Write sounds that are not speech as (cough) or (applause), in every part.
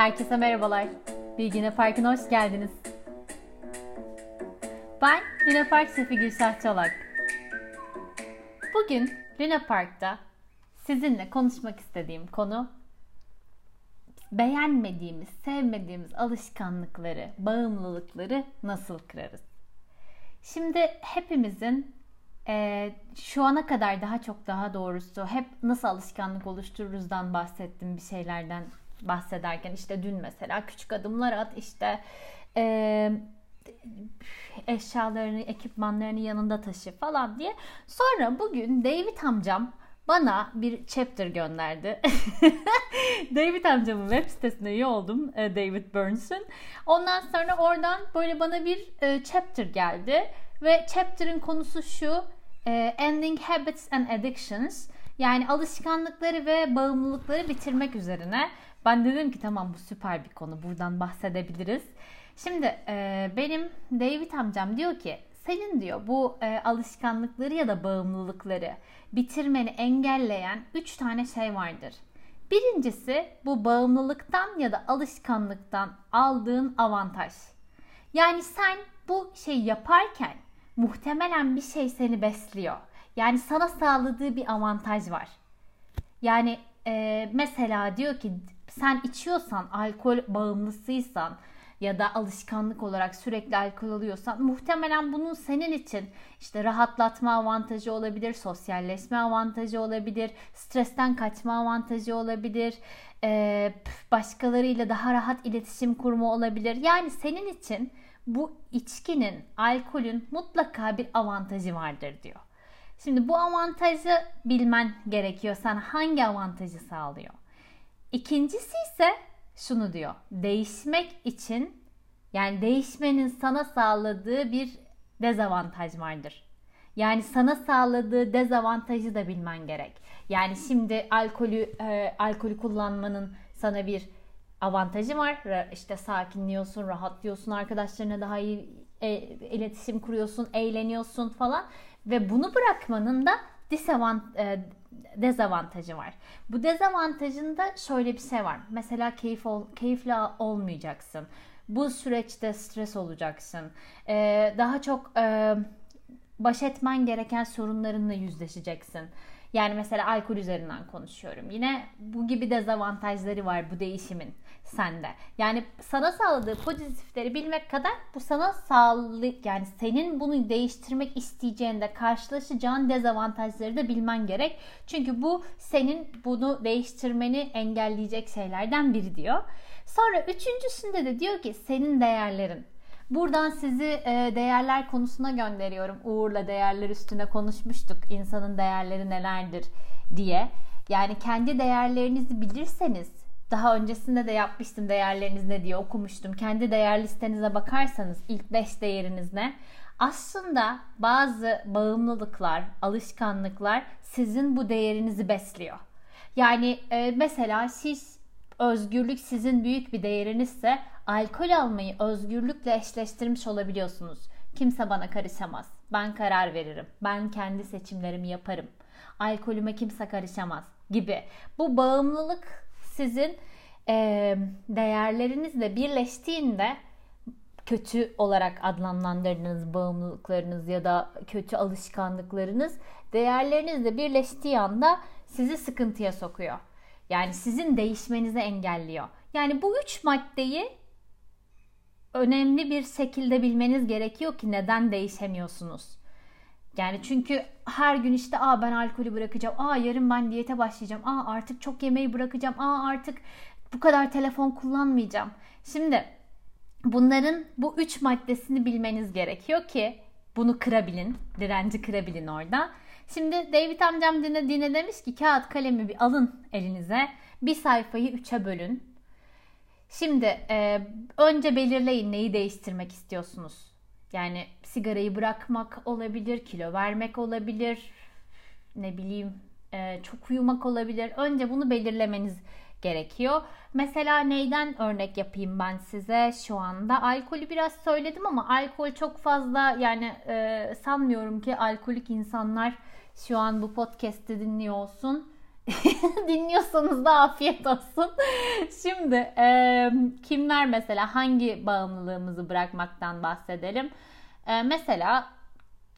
Herkese merhabalar. Bilgine Parkı'na hoş geldiniz. Ben Luna Park şefi Gülşah Çolak. Bugün Luna Park'ta sizinle konuşmak istediğim konu beğenmediğimiz, sevmediğimiz alışkanlıkları, bağımlılıkları nasıl kırarız? Şimdi hepimizin e, şu ana kadar daha çok daha doğrusu hep nasıl alışkanlık oluştururuzdan bahsettim bir şeylerden bahsederken işte dün mesela küçük adımlar at işte e, eşyalarını, ekipmanlarını yanında taşı falan diye. Sonra bugün David amcam bana bir chapter gönderdi. (laughs) David amcamın web sitesine üye oldum. E, David Burns'ün. Ondan sonra oradan böyle bana bir e, chapter geldi. Ve chapter'ın konusu şu. E, Ending Habits and Addictions. Yani alışkanlıkları ve bağımlılıkları bitirmek üzerine. Ben dedim ki tamam bu süper bir konu. Buradan bahsedebiliriz. Şimdi benim David amcam diyor ki senin diyor bu e, alışkanlıkları ya da bağımlılıkları bitirmeni engelleyen 3 tane şey vardır. Birincisi bu bağımlılıktan ya da alışkanlıktan aldığın avantaj. Yani sen bu şey yaparken muhtemelen bir şey seni besliyor. Yani sana sağladığı bir avantaj var. Yani e, mesela diyor ki sen içiyorsan, alkol bağımlısıysan, ya da alışkanlık olarak sürekli alkol alıyorsan muhtemelen bunun senin için işte rahatlatma avantajı olabilir, sosyalleşme avantajı olabilir, stresten kaçma avantajı olabilir, başkalarıyla daha rahat iletişim kurma olabilir. Yani senin için bu içkinin, alkolün mutlaka bir avantajı vardır diyor. Şimdi bu avantajı bilmen gerekiyor. Sana hangi avantajı sağlıyor? İkincisi ise şunu diyor. Değişmek için yani değişmenin sana sağladığı bir dezavantaj vardır. Yani sana sağladığı dezavantajı da bilmen gerek. Yani şimdi alkolü e, alkolü kullanmanın sana bir avantajı var. İşte sakinliyorsun, rahatlıyorsun, arkadaşlarına daha iyi e, iletişim kuruyorsun, eğleniyorsun falan ve bunu bırakmanın da disavant, e, dezavantajı var. Bu dezavantajında şöyle bir şey var. Mesela keyif ol, keyifli olmayacaksın. Bu süreçte stres olacaksın. Ee, daha çok e, baş etmen gereken sorunlarınla yüzleşeceksin. Yani mesela alkol üzerinden konuşuyorum. Yine bu gibi dezavantajları var bu değişimin sende. Yani sana sağladığı pozitifleri bilmek kadar bu sana sağlık yani senin bunu değiştirmek isteyeceğinde karşılaşacağın dezavantajları da bilmen gerek. Çünkü bu senin bunu değiştirmeni engelleyecek şeylerden biri diyor. Sonra üçüncüsünde de diyor ki senin değerlerin. Buradan sizi e, değerler konusuna gönderiyorum. Uğur'la değerler üstüne konuşmuştuk. İnsanın değerleri nelerdir diye. Yani kendi değerlerinizi bilirseniz daha öncesinde de yapmıştım değerleriniz ne diye okumuştum. Kendi değer listenize bakarsanız ilk 5 değeriniz ne? Aslında bazı bağımlılıklar, alışkanlıklar sizin bu değerinizi besliyor. Yani e, mesela siz özgürlük sizin büyük bir değerinizse alkol almayı özgürlükle eşleştirmiş olabiliyorsunuz. Kimse bana karışamaz. Ben karar veririm. Ben kendi seçimlerimi yaparım. Alkolüme kimse karışamaz gibi. Bu bağımlılık sizin e, değerlerinizle birleştiğinde kötü olarak adlandırdığınız bağımlılıklarınız ya da kötü alışkanlıklarınız değerlerinizle birleştiği anda sizi sıkıntıya sokuyor. Yani sizin değişmenizi engelliyor. Yani bu üç maddeyi önemli bir şekilde bilmeniz gerekiyor ki neden değişemiyorsunuz. Yani çünkü her gün işte aa ben alkolü bırakacağım. Aa yarın ben diyete başlayacağım. Aa artık çok yemeği bırakacağım. Aa artık bu kadar telefon kullanmayacağım. Şimdi bunların bu üç maddesini bilmeniz gerekiyor ki bunu kırabilin. Direnci kırabilin orada. Şimdi David amcam dine demiş ki kağıt kalemi bir alın elinize. Bir sayfayı üçe bölün. Şimdi e, önce belirleyin neyi değiştirmek istiyorsunuz. Yani sigarayı bırakmak olabilir, kilo vermek olabilir, ne bileyim e, çok uyumak olabilir. Önce bunu belirlemeniz gerekiyor. Mesela neyden örnek yapayım ben size şu anda? Alkolü biraz söyledim ama alkol çok fazla yani e, sanmıyorum ki alkolik insanlar şu an bu podcast'i dinliyor olsun. (laughs) Dinliyorsanız da afiyet olsun. (laughs) Şimdi e, kimler mesela hangi bağımlılığımızı bırakmaktan bahsedelim? E, mesela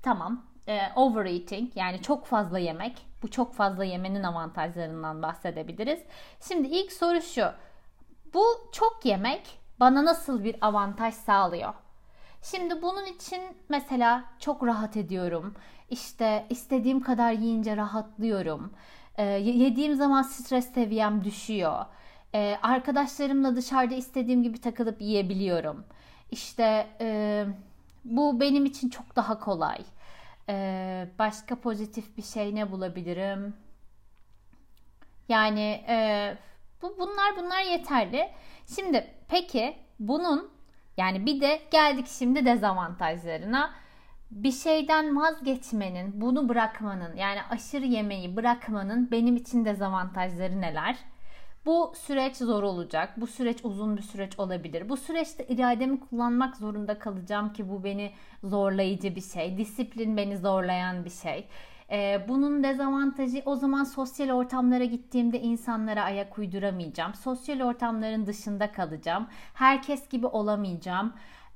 tamam e, overeating yani çok fazla yemek. Bu çok fazla yemenin avantajlarından bahsedebiliriz. Şimdi ilk soru şu. Bu çok yemek bana nasıl bir avantaj sağlıyor? Şimdi bunun için mesela çok rahat ediyorum. İşte istediğim kadar yiyince rahatlıyorum. E, yediğim zaman stres seviyem düşüyor. E, arkadaşlarımla dışarıda istediğim gibi takılıp yiyebiliyorum. İşte e, bu benim için çok daha kolay. E, başka pozitif bir şey ne bulabilirim? Yani e, bu bunlar bunlar yeterli. Şimdi peki bunun yani bir de geldik şimdi dezavantajlarına. Bir şeyden vazgeçmenin, bunu bırakmanın yani aşırı yemeği bırakmanın benim için dezavantajları neler? Bu süreç zor olacak. Bu süreç uzun bir süreç olabilir. Bu süreçte irademi kullanmak zorunda kalacağım ki bu beni zorlayıcı bir şey. Disiplin beni zorlayan bir şey. Ee, bunun dezavantajı o zaman sosyal ortamlara gittiğimde insanlara ayak uyduramayacağım. Sosyal ortamların dışında kalacağım. Herkes gibi olamayacağım.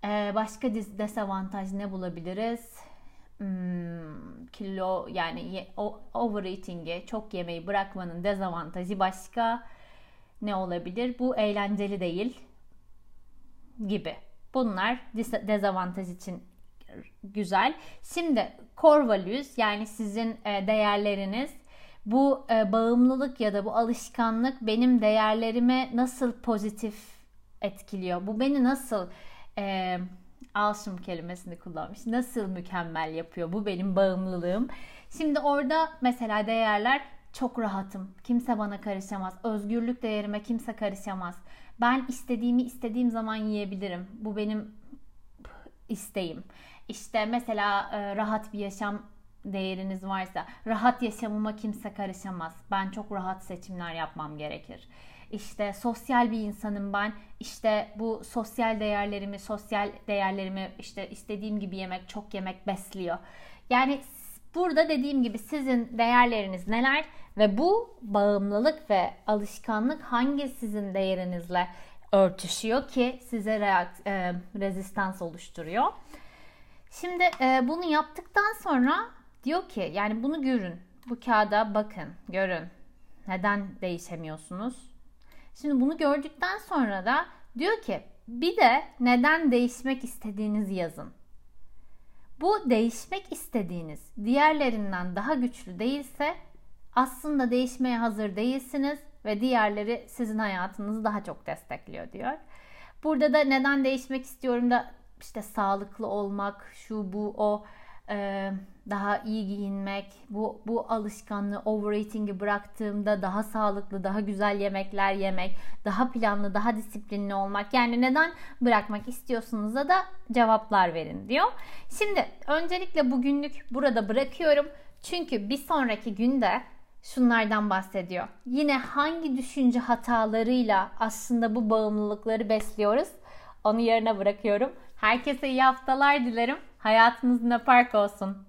Ee, başka dezavantaj ne bulabiliriz? Hmm, kilo yani overeating'i çok yemeği bırakmanın dezavantajı başka ne olabilir? Bu eğlenceli değil gibi. Bunlar dezavantaj için güzel. Şimdi core values yani sizin e, değerleriniz bu e, bağımlılık ya da bu alışkanlık benim değerlerime nasıl pozitif etkiliyor? Bu beni nasıl e, awesome kelimesini kullanmış. Nasıl mükemmel yapıyor? Bu benim bağımlılığım. Şimdi orada mesela değerler çok rahatım. Kimse bana karışamaz. Özgürlük değerime kimse karışamaz. Ben istediğimi istediğim zaman yiyebilirim. Bu benim isteğim. İşte mesela e, rahat bir yaşam değeriniz varsa rahat yaşamıma kimse karışamaz. Ben çok rahat seçimler yapmam gerekir. İşte sosyal bir insanım ben. İşte bu sosyal değerlerimi, sosyal değerlerimi işte istediğim gibi yemek, çok yemek besliyor. Yani burada dediğim gibi sizin değerleriniz neler ve bu bağımlılık ve alışkanlık hangi sizin değerinizle örtüşüyor ki size reakt, e, rezistans oluşturuyor. Şimdi e, bunu yaptıktan sonra diyor ki yani bunu görün. Bu kağıda bakın, görün. Neden değişemiyorsunuz? Şimdi bunu gördükten sonra da diyor ki bir de neden değişmek istediğinizi yazın. Bu değişmek istediğiniz diğerlerinden daha güçlü değilse aslında değişmeye hazır değilsiniz ve diğerleri sizin hayatınızı daha çok destekliyor diyor. Burada da neden değişmek istiyorum da işte sağlıklı olmak, şu bu o e, daha iyi giyinmek, bu bu alışkanlığı overeating'i bıraktığımda daha sağlıklı, daha güzel yemekler yemek, daha planlı, daha disiplinli olmak. Yani neden bırakmak istiyorsunuz da cevaplar verin diyor. Şimdi öncelikle bugünlük burada bırakıyorum. Çünkü bir sonraki günde şunlardan bahsediyor. Yine hangi düşünce hatalarıyla aslında bu bağımlılıkları besliyoruz? Onu yerine bırakıyorum. Herkese iyi haftalar dilerim. Hayatınız ne park olsun.